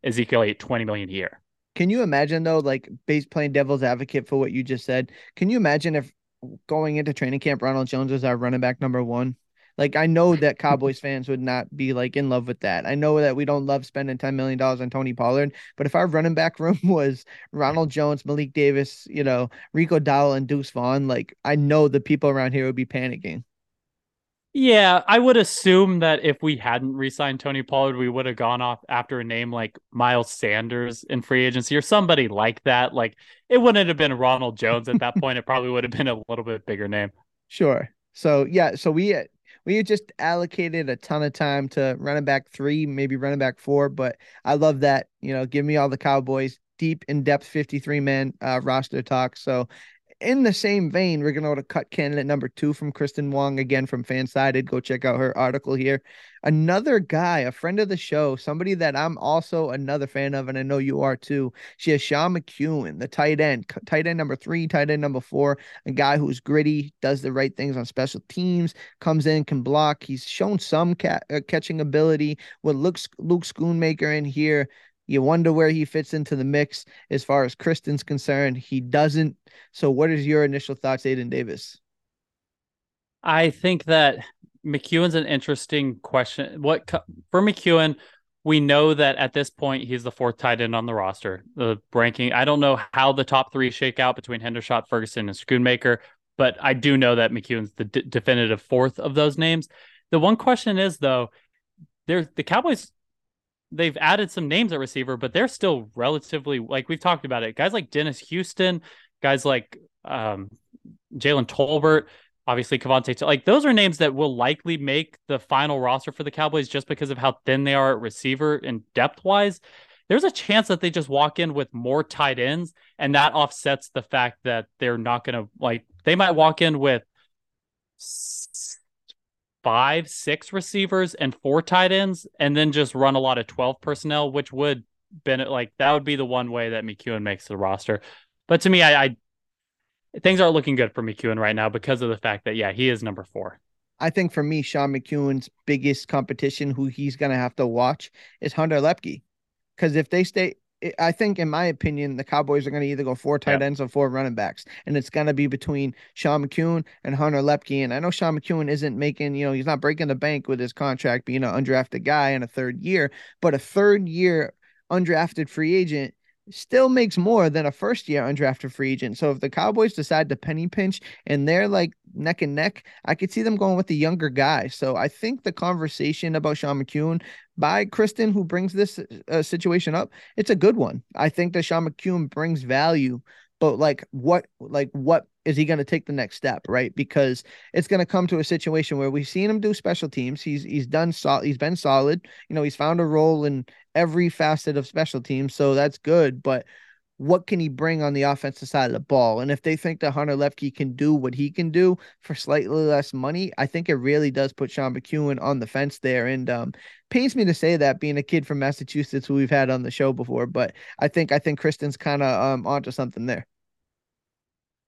Ezekiel eight twenty million a year. Can you imagine though, like base playing devil's advocate for what you just said? Can you imagine if going into training camp, Ronald Jones was our running back number one? Like I know that Cowboys fans would not be like in love with that. I know that we don't love spending ten million dollars on Tony Pollard, but if our running back room was Ronald Jones, Malik Davis, you know, Rico Dowdle, and Deuce Vaughn, like I know the people around here would be panicking. Yeah, I would assume that if we hadn't re-signed Tony Pollard, we would have gone off after a name like Miles Sanders in free agency or somebody like that. Like it wouldn't have been Ronald Jones at that point. It probably would have been a little bit bigger name. Sure. So yeah, so we we just allocated a ton of time to running back three, maybe running back four. But I love that. You know, give me all the Cowboys deep in depth 53 man uh, roster talk. So in the same vein, we're going to go to cut candidate number two from Kristen Wong again from Fansided. Go check out her article here. Another guy, a friend of the show, somebody that I'm also another fan of, and I know you are too. She has Sean McKeon, the tight end, tight end number three, tight end number four, a guy who's gritty, does the right things on special teams, comes in, can block. He's shown some ca- uh, catching ability with Luke, Luke Schoonmaker in here. You wonder where he fits into the mix as far as Kristen's concerned. He doesn't. So, what is your initial thoughts, Aidan Davis? I think that McKeon's an interesting question. What for McKeon? We know that at this point he's the fourth tight end on the roster. The ranking, I don't know how the top three shake out between Hendershot, Ferguson, and Schoonmaker, but I do know that McKeon's the d- definitive fourth of those names. The one question is though, there's the Cowboys. They've added some names at receiver, but they're still relatively like we've talked about it. Guys like Dennis Houston, guys like um, Jalen Tolbert, obviously KaVontae. like those are names that will likely make the final roster for the Cowboys just because of how thin they are at receiver and depth wise. There's a chance that they just walk in with more tight ends, and that offsets the fact that they're not going to like. They might walk in with five, six receivers and four tight ends, and then just run a lot of 12 personnel, which would been like that would be the one way that McKeon makes the roster. But to me, I, I things aren't looking good for McKeon right now because of the fact that yeah, he is number four. I think for me, Sean McKeon's biggest competition, who he's gonna have to watch, is Hunter Luepke. Because if they stay, I think, in my opinion, the Cowboys are going to either go four tight ends or four running backs, and it's going to be between Sean McKeon and Hunter Luepke. And I know Sean McKeon isn't making, you know, he's not breaking the bank with his contract being an undrafted guy in a third year, but a third year undrafted free agent still makes more than a first year undrafted free agent. So if the Cowboys decide to penny pinch and they're like neck and neck, I could see them going with the younger guy. So I think the conversation about Sean McKeon by Kristen, who brings this uh, situation up, it's a good one. I think that Sean McKeon brings value, but like what, like what is he going to take the next step, right? Because it's going to come to a situation where we've seen him do special teams. He's he's done solid. He's been solid. You know, he's found a role in every facet of special teams, so that's good. But what can he bring on the offensive side of the ball? And if they think that Hunter Luepke can do what he can do for slightly less money, I think it really does put Sean McKeon on the fence there. And um, pains me to say that being a kid from Massachusetts who we've had on the show before, but I think I think Kristen's kind of um onto something there.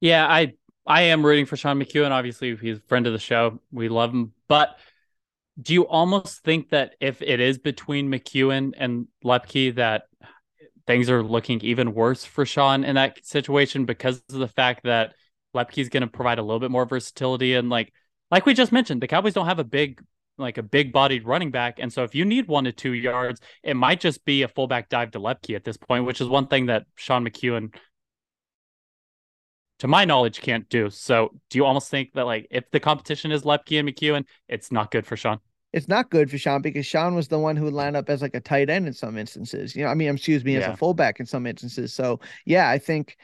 Yeah, I I am rooting for Sean McKeon. Obviously, he's a friend of the show. We love him. But do you almost think that if it is between McKeon and Luepke that things are looking even worse for Sean in that situation because of the fact that Luepke is going to provide a little bit more versatility and like like we just mentioned, the Cowboys don't have a big like a big bodied running back. And so if you need one to two yards, it might just be a fullback dive to Luepke at this point, which is one thing that Sean McKeon to my knowledge, can't do. So, do you almost think that like if the competition is Luepke and McKeon, it's not good for Sean? It's not good for Sean because Sean was the one who would line up as like a tight end in some instances. You know, I mean, excuse me, yeah. as a fullback in some instances. So, yeah, I think.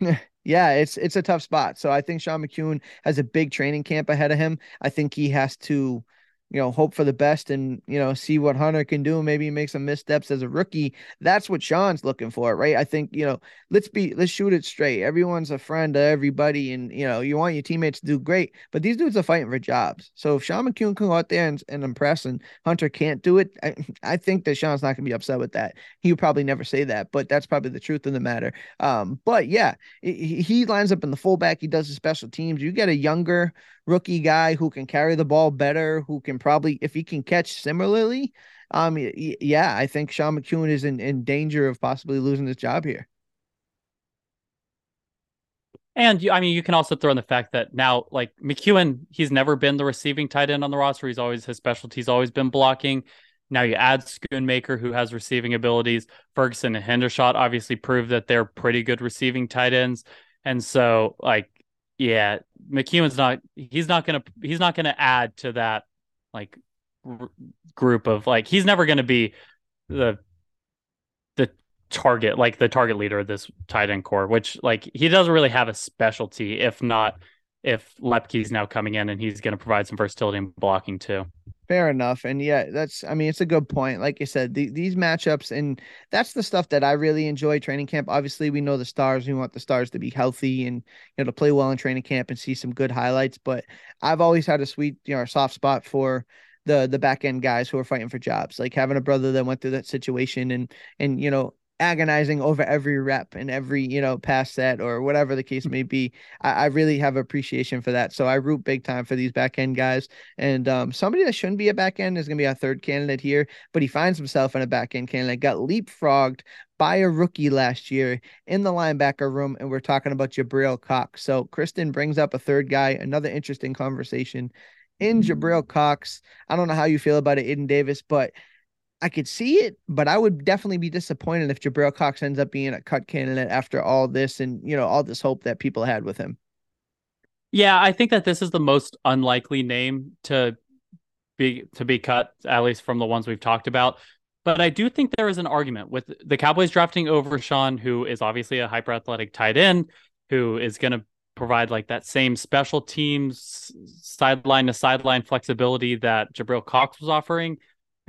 yeah, it's it's a tough spot. So I think Sean McKeon has a big training camp ahead of him. I think he has to you know, hope for the best and, you know, see what Hunter can do. Maybe make some missteps as a rookie. That's what Sean's looking for, right? I think, you know, let's be, let's shoot it straight. Everyone's a friend to everybody. And, you know, you want your teammates to do great, but these dudes are fighting for jobs. So if Sean McKeon can go out there and, and impress and Hunter can't do it, I, I think that Sean's not going to be upset with that. He would probably never say that, but that's probably the truth of the matter. Um, but yeah, he, he lines up in the fullback. He does the special teams. You get a younger, rookie guy who can carry the ball better, who can probably, if he can catch similarly, um, yeah, I think Sean McKeon is in, in danger of possibly losing his job here. And I mean, you can also throw in the fact that now, like McKeon, he's never been the receiving tight end on the roster. He's always his specialty's always been blocking. Now you add Schoonmaker, who has receiving abilities. Ferguson and Hendershot obviously prove that they're pretty good receiving tight ends. And so, like, yeah, McKeon's not. He's not gonna. He's not gonna add to that like r- group of like. He's never gonna be the the target like the target leader of this tight end core. Which like he doesn't really have a specialty. If not, if Luepke's now coming in and he's gonna provide some versatility and blocking too. Fair enough. And yeah, that's, I mean, it's a good point. Like you said, the, these matchups, and that's the stuff that I really enjoy training camp. Obviously, we know the stars, we want the stars to be healthy and, you know, to play well in training camp and see some good highlights. But I've always had a sweet, you know, soft spot for the, the back end guys who are fighting for jobs, like having a brother that went through that situation and, and, you know, agonizing over every rep and every you know pass set or whatever the case may be I, I, really have appreciation for that so i root big time for these back end guys and um, somebody that shouldn't be a back end is going to be our third candidate here but he finds himself in a back end candidate got leapfrogged by a rookie last year in the linebacker room, and we're talking about Jabril Cox. So Kristen brings up a third guy, another interesting conversation in Jabril Cox. I don't know how you feel about it, Aidan Davis, but I could see it, but I would definitely be disappointed if Jabril Cox ends up being a cut candidate after all this and you know all this hope that people had with him. Yeah, I think that this is the most unlikely name to be to be cut, at least from the ones we've talked about. But I do think there is an argument with the Cowboys drafting Overshown, who is obviously a hyper athletic tight end, who is going to provide like that same special teams sideline to sideline flexibility that Jabril Cox was offering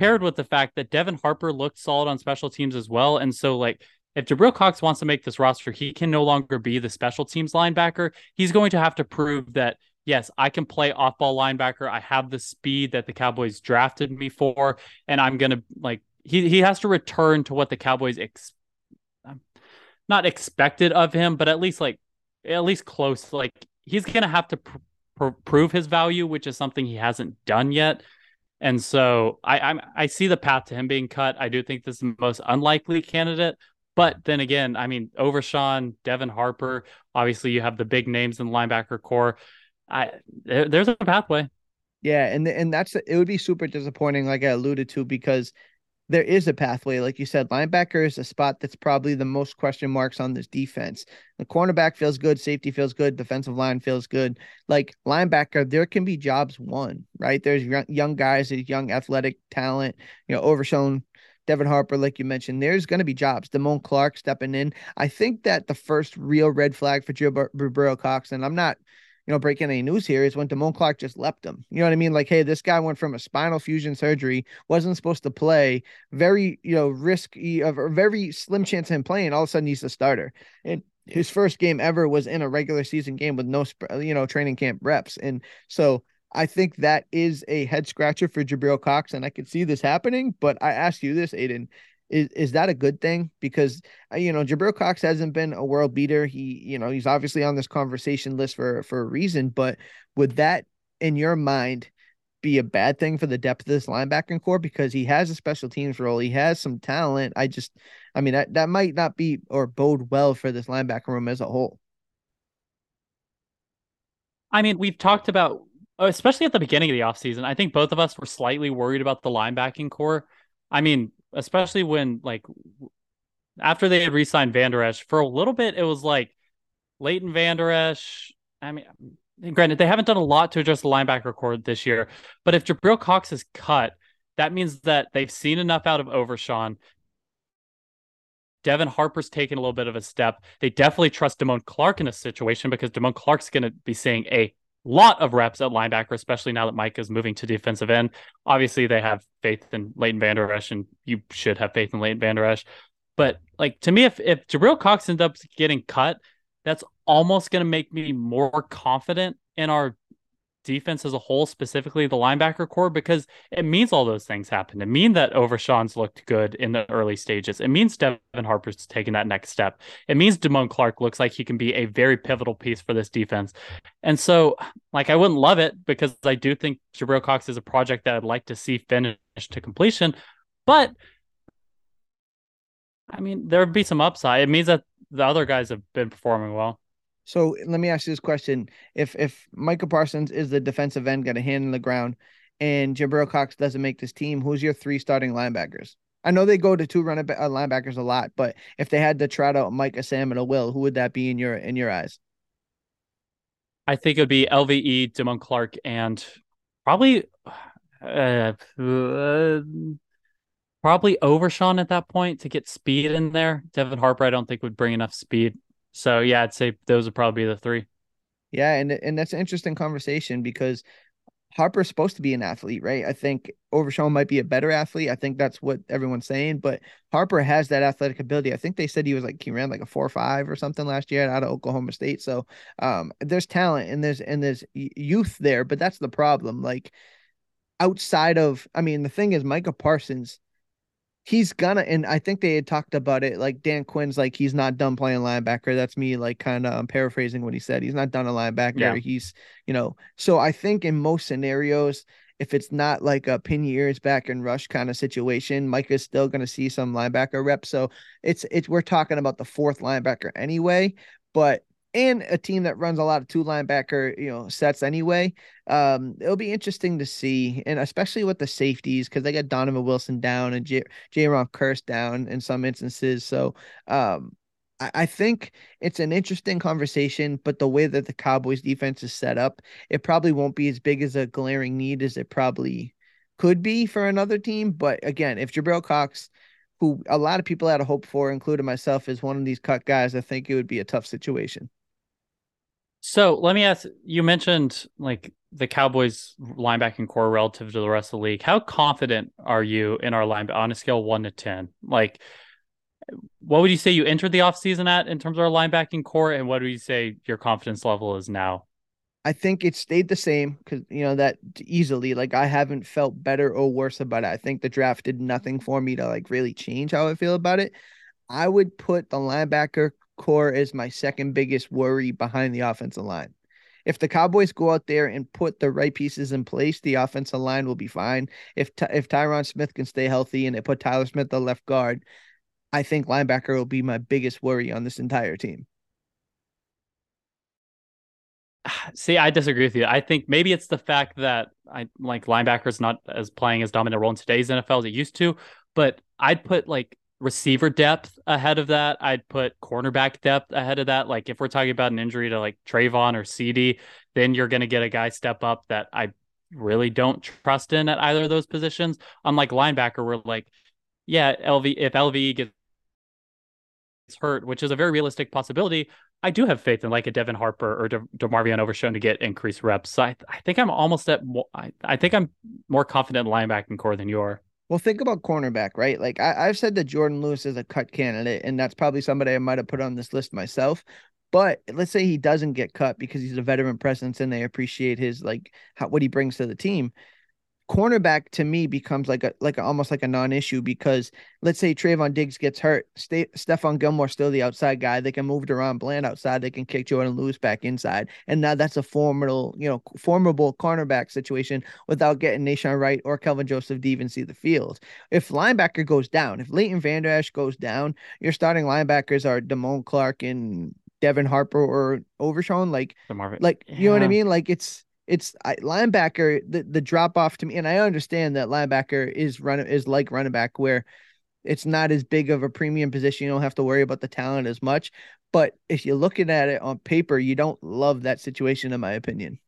paired with the fact that Devin Harper looked solid on special teams as well. And so, like, if Jabril Cox wants to make this roster, he can no longer be the special teams linebacker. He's going to have to prove that, yes, I can play off ball linebacker. I have the speed that the Cowboys drafted me for. And I'm going to, like, he, he has to return to what the Cowboys ex- um, not expected of him, but at least, like, at least close. Like, he's going to have to pr- pr- prove his value, which is something he hasn't done yet. And so I I'm, I see the path to him being cut. I do think this is the most unlikely candidate. But then again, I mean, Overshown, Devin Harper, obviously you have the big names in the linebacker core. I there's a pathway. Yeah, and and that's it would be super disappointing, like I alluded to, because there is a pathway. Like you said, linebacker is a spot that's probably the most question marks on this defense. The cornerback feels good, safety feels good, defensive line feels good. Like linebacker, there can be jobs won, right? There's young guys, there's young athletic talent, you know, Overshown Devin Harper, like you mentioned, there's going to be jobs. Damone Clark stepping in. I think that the first real red flag for Joe Burrow Cox, and I'm not you know, breaking any news here is when Damone Clark just left him. You know what I mean? Like, hey, this guy went from a spinal fusion surgery, wasn't supposed to play, very, you know, risky uh, of a very slim chance of him playing. All of a sudden, he's the starter. And his first game ever was in a regular season game with no, uh, you know, training camp reps. And so I think that is a head scratcher for Jabril Cox, and I could see this happening. But I ask you this, Aidan: is is that a good thing? Because uh, you know Jabril Cox hasn't been a world beater. He you know he's obviously on this conversation list for for a reason. But would that, in your mind, be a bad thing for the depth of this linebacking core because he has a special teams role. He has some talent. I just, I mean, that, that might not be or bode well for this linebacker room as a whole. I mean, we've talked about, especially at the beginning of the offseason, I think both of us were slightly worried about the linebacking core. I mean, especially when like after they had re-signed Vander Esch for a little bit, it was like Leighton Vander Esch. I mean, um, granted, they haven't done a lot to address the linebacker core this year, but if Jabril Cox is cut, that means that they've seen enough out of Overshown. Devin Harper's taken a little bit of a step. They definitely trust Damone Clark in a situation because Damone Clark's going to be seeing a lot of reps at linebacker, especially now that Mike is moving to defensive end. Obviously, they have faith in Leighton Vander Esch, and you should have faith in Leighton Vander Esch. But like to me, if if Jabril Cox ends up getting cut, that's almost going to make me more confident in our defense as a whole, specifically the linebacker core, because it means all those things happen. It means that Overshown's looked good in the early stages. It means Devin Harper's taking that next step. It means Damone Clark looks like he can be a very pivotal piece for this defense. And so, like, I wouldn't love it because I do think Jabril Cox is a project that I'd like to see finish to completion. But I mean, there would be some upside. It means that the other guys have been performing well. So let me ask you this question: If if Micah Parsons is the defensive end, got a hand in the ground, and Jabril Cox doesn't make this team, who's your three starting linebackers? I know they go to two running uh, linebackers a lot, but if they had to trot out Micah, Sam, and a Will, who would that be in your in your eyes? I think it would be LVE, Damone Clark, and probably uh, uh, probably Overshown at that point to get speed in there. Devin Harper, I don't think would bring enough speed. So yeah, I'd say those would probably be the three. Yeah, and and that's an interesting conversation because Harper's supposed to be an athlete, right? I think Overshown might be a better athlete. I think that's what everyone's saying, but Harper has that athletic ability. I think they said he was like he ran like a four or five or something last year out of Oklahoma State. So um, there's talent and there's and there's youth there, but that's the problem. Like outside of, I mean, the thing is, Micah Parsons he's gonna and I think they had talked about it like Dan Quinn's like he's not done playing linebacker. That's me like kind of I'm um, paraphrasing what he said. He's not done a linebacker. Yeah. He's you know so I think in most scenarios if it's not like a pin your ears back and rush kind of situation, Mike is still to see some linebacker reps. So it's it's we're talking about the fourth linebacker anyway, but and a team that runs a lot of two linebacker, you know, sets anyway. Um, it'll be interesting to see, and especially with the safeties because they got Donovan Wilson down and J- Jayron Kearse down in some instances. So, um, I, I think it's an interesting conversation, but the way that the Cowboys defense is set up, it probably won't be as big as a glaring need as it probably could be for another team. But again, if Jabril Cox who a lot of people had a hope for, including myself, is one of these cut guys, I think it would be a tough situation. So let me ask you mentioned like the Cowboys linebacking core relative to the rest of the league. How confident are you in our line on a scale one to 10? Like, what would you say you entered the offseason at in terms of our linebacking core? And what do you say your confidence level is now? I think it stayed the same because, you know, that easily, like, I haven't felt better or worse about it. I think the draft did nothing for me to like really change how I feel about it. I would put the linebacker core is my second biggest worry behind the offensive line. If the Cowboys go out there and put the right pieces in place, the offensive line will be fine. If if Tyron Smith can stay healthy and they put Tyler Smith the left guard, I think linebacker will be my biggest worry on this entire team. See, I disagree with you. I think maybe it's the fact that I like linebackers not as playing as dominant role in today's NFL as it used to, but I'd put like receiver depth ahead of that. I'd put cornerback depth ahead of that. Like if we're talking about an injury to like Trevon or CD, then you're going to get a guy step up that I really don't trust in at either of those positions. Unlike linebacker, we're like, yeah, LV if LV gets hurt, which is a very realistic possibility, I do have faith in like a Devin Harper or De- DeMarvion Overshown to get increased reps. So I, I think I'm almost at I, I think I'm more confident in linebacking core than you are. Well, think about cornerback, right? Like I, have said that Jourdan Lewis is a cut candidate, and that's probably somebody I might have put on this list myself. But let's say he doesn't get cut because he's a veteran presence and they appreciate his like how, what he brings to the team cornerback to me becomes like a like a, almost like a non-issue because let's say Trevon Diggs gets hurt, Stay, Stephon Gilmore's still the outside guy. They can move DaRon Bland outside. They can kick Jourdan Lewis back inside, and now that's a formidable, you know, formidable cornerback situation without getting Nahshon Wright or Kelvin Joseph to even see the field. If linebacker goes down, if Leighton Vander Esch goes down, your starting linebackers are Damone Clark and Devin Harper or Overshown, Like, like you know what I mean? Like it's it's I, linebacker the, the drop off to me and i understand that linebacker is run is like running back where it's not as big of a premium position you don't have to worry about the talent as much but if you're looking at it on paper you don't love that situation in my opinion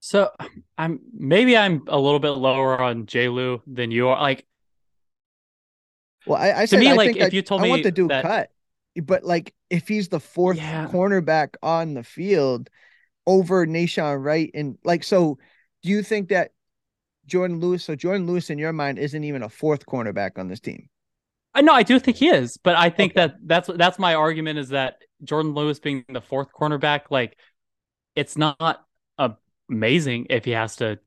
so i'm maybe i'm a little bit lower on j lou than you are like well i, I to me I like if I, you told me I want to do that, cut but like if he's the fourth yeah. cornerback on the field over Nahshon Wright and like so do you think that Jourdan Lewis so Jourdan Lewis in your mind isn't even a fourth cornerback on this team? Uh, I know I do think he is, but I think okay. that that's that's my argument is that Jourdan Lewis being the fourth cornerback like it's not amazing if he has to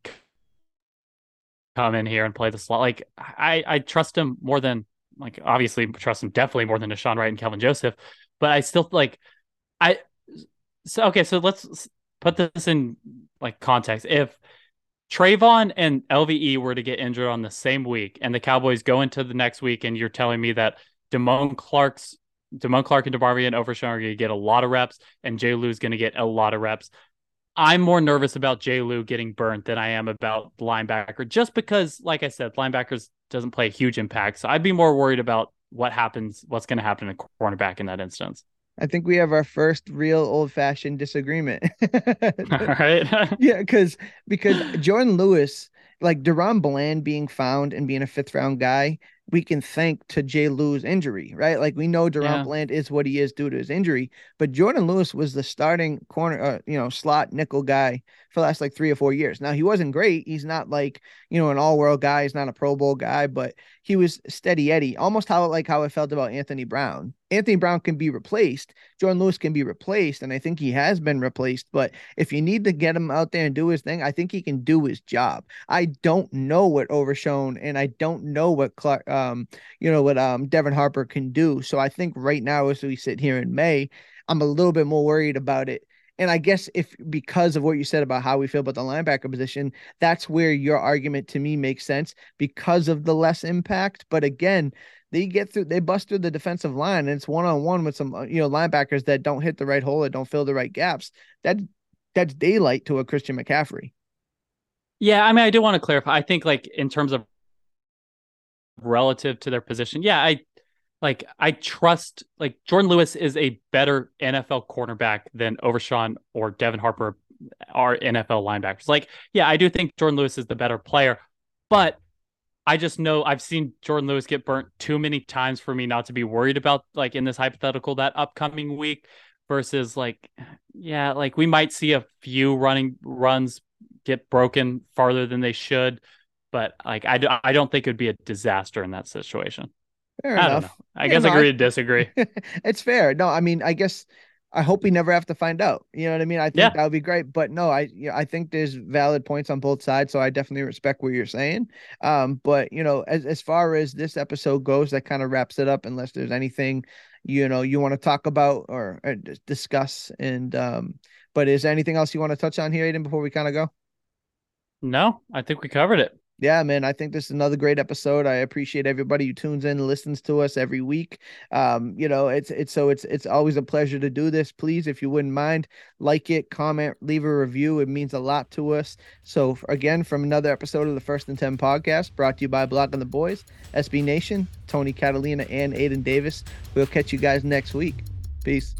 come in here and play the slot. Like I I trust him more than like obviously trust him definitely more than Nahshon Wright and Kelvin Joseph, but I still like I so okay, so let's put this in like context. If Trevon and LVE were to get injured on the same week, and the Cowboys go into the next week, and you're telling me that Damone Clark's Damone Clark and DeMarvion Overshown are going to get a lot of reps, and Jay Lou's going to get a lot of reps. I'm more nervous about Jay Lou getting burnt than I am about linebacker, just because, like I said, linebackers doesn't play a huge impact. So I'd be more worried about what happens, what's going to happen to cornerback in that instance. I think we have our first real old fashioned disagreement. All right. yeah, because because Jourdan Lewis, like DaRon Bland being found and being a fifth round guy, we can thank to Jay Lou's injury, right? Like we know DaRon yeah. Bland is what he is due to his injury, but Jourdan Lewis was the starting corner, uh, you know, slot nickel guy for the last like three or four years. Now he wasn't great. He's not like you know an all world guy. He's not a Pro Bowl guy, but he was steady Eddie, almost how like how I felt about Anthony Brown. Anthony Brown can be replaced. Jourdan Lewis can be replaced, and I think he has been replaced. But if you need to get him out there and do his thing, I think he can do his job. I don't know what Overshown, and I don't know what Clark, um, you know what um Devin Harper can do. So I think right now, as we sit here in May, I'm a little bit more worried about it And I guess if because of what you said about how we feel about the linebacker position, that's where your argument to me makes sense because of the less impact. But again, they get through, they bust through the defensive line, and it's one on one with some uh, you know linebackers that don't hit the right hole, that don't fill the right gaps. That that's daylight to a Christian McCaffrey. Yeah, I mean, I do want to clarify. I think like in terms of relative to their position, yeah, I like I trust like Jourdan Lewis is a better NFL cornerback than Overshown or Devin Harper are NFL linebackers. Like, yeah, I do think Jourdan Lewis is the better player, but I just know I've seen Jourdan Lewis get burnt too many times for me not to be worried about like in this hypothetical that upcoming week versus like yeah, like we might see a few running runs get broken farther than they should, but like I, I don't think it would be a disaster in that situation. Fair I enough. know. I guess no, agree I- to disagree. it's fair. No, I mean, I guess I hope we never have to find out. You know what I mean? I think Yeah. that would be great. But no, I yeah, I think there's valid points on both sides. So I definitely respect what you're saying. Um, but you know, as as far as this episode goes, that kind of wraps it up. Unless there's anything, you know, you want to talk about or, or discuss. And um, but is there anything else you want to touch on here, Aidan, before we kind of go? no, I think we covered it. Yeah, man, I think this is another great episode. I appreciate everybody who tunes in and listens to us every week. Um, you know, it's it's so it's it's always a pleasure to do this. Please, if you wouldn't mind, like it, comment, leave a review. It means a lot to us. So again, from another episode of the First and Ten podcast, brought to you by Blogging the Boys, SB Nation, Tony Catalina, and Aidan Davis. We'll catch you guys next week. Peace.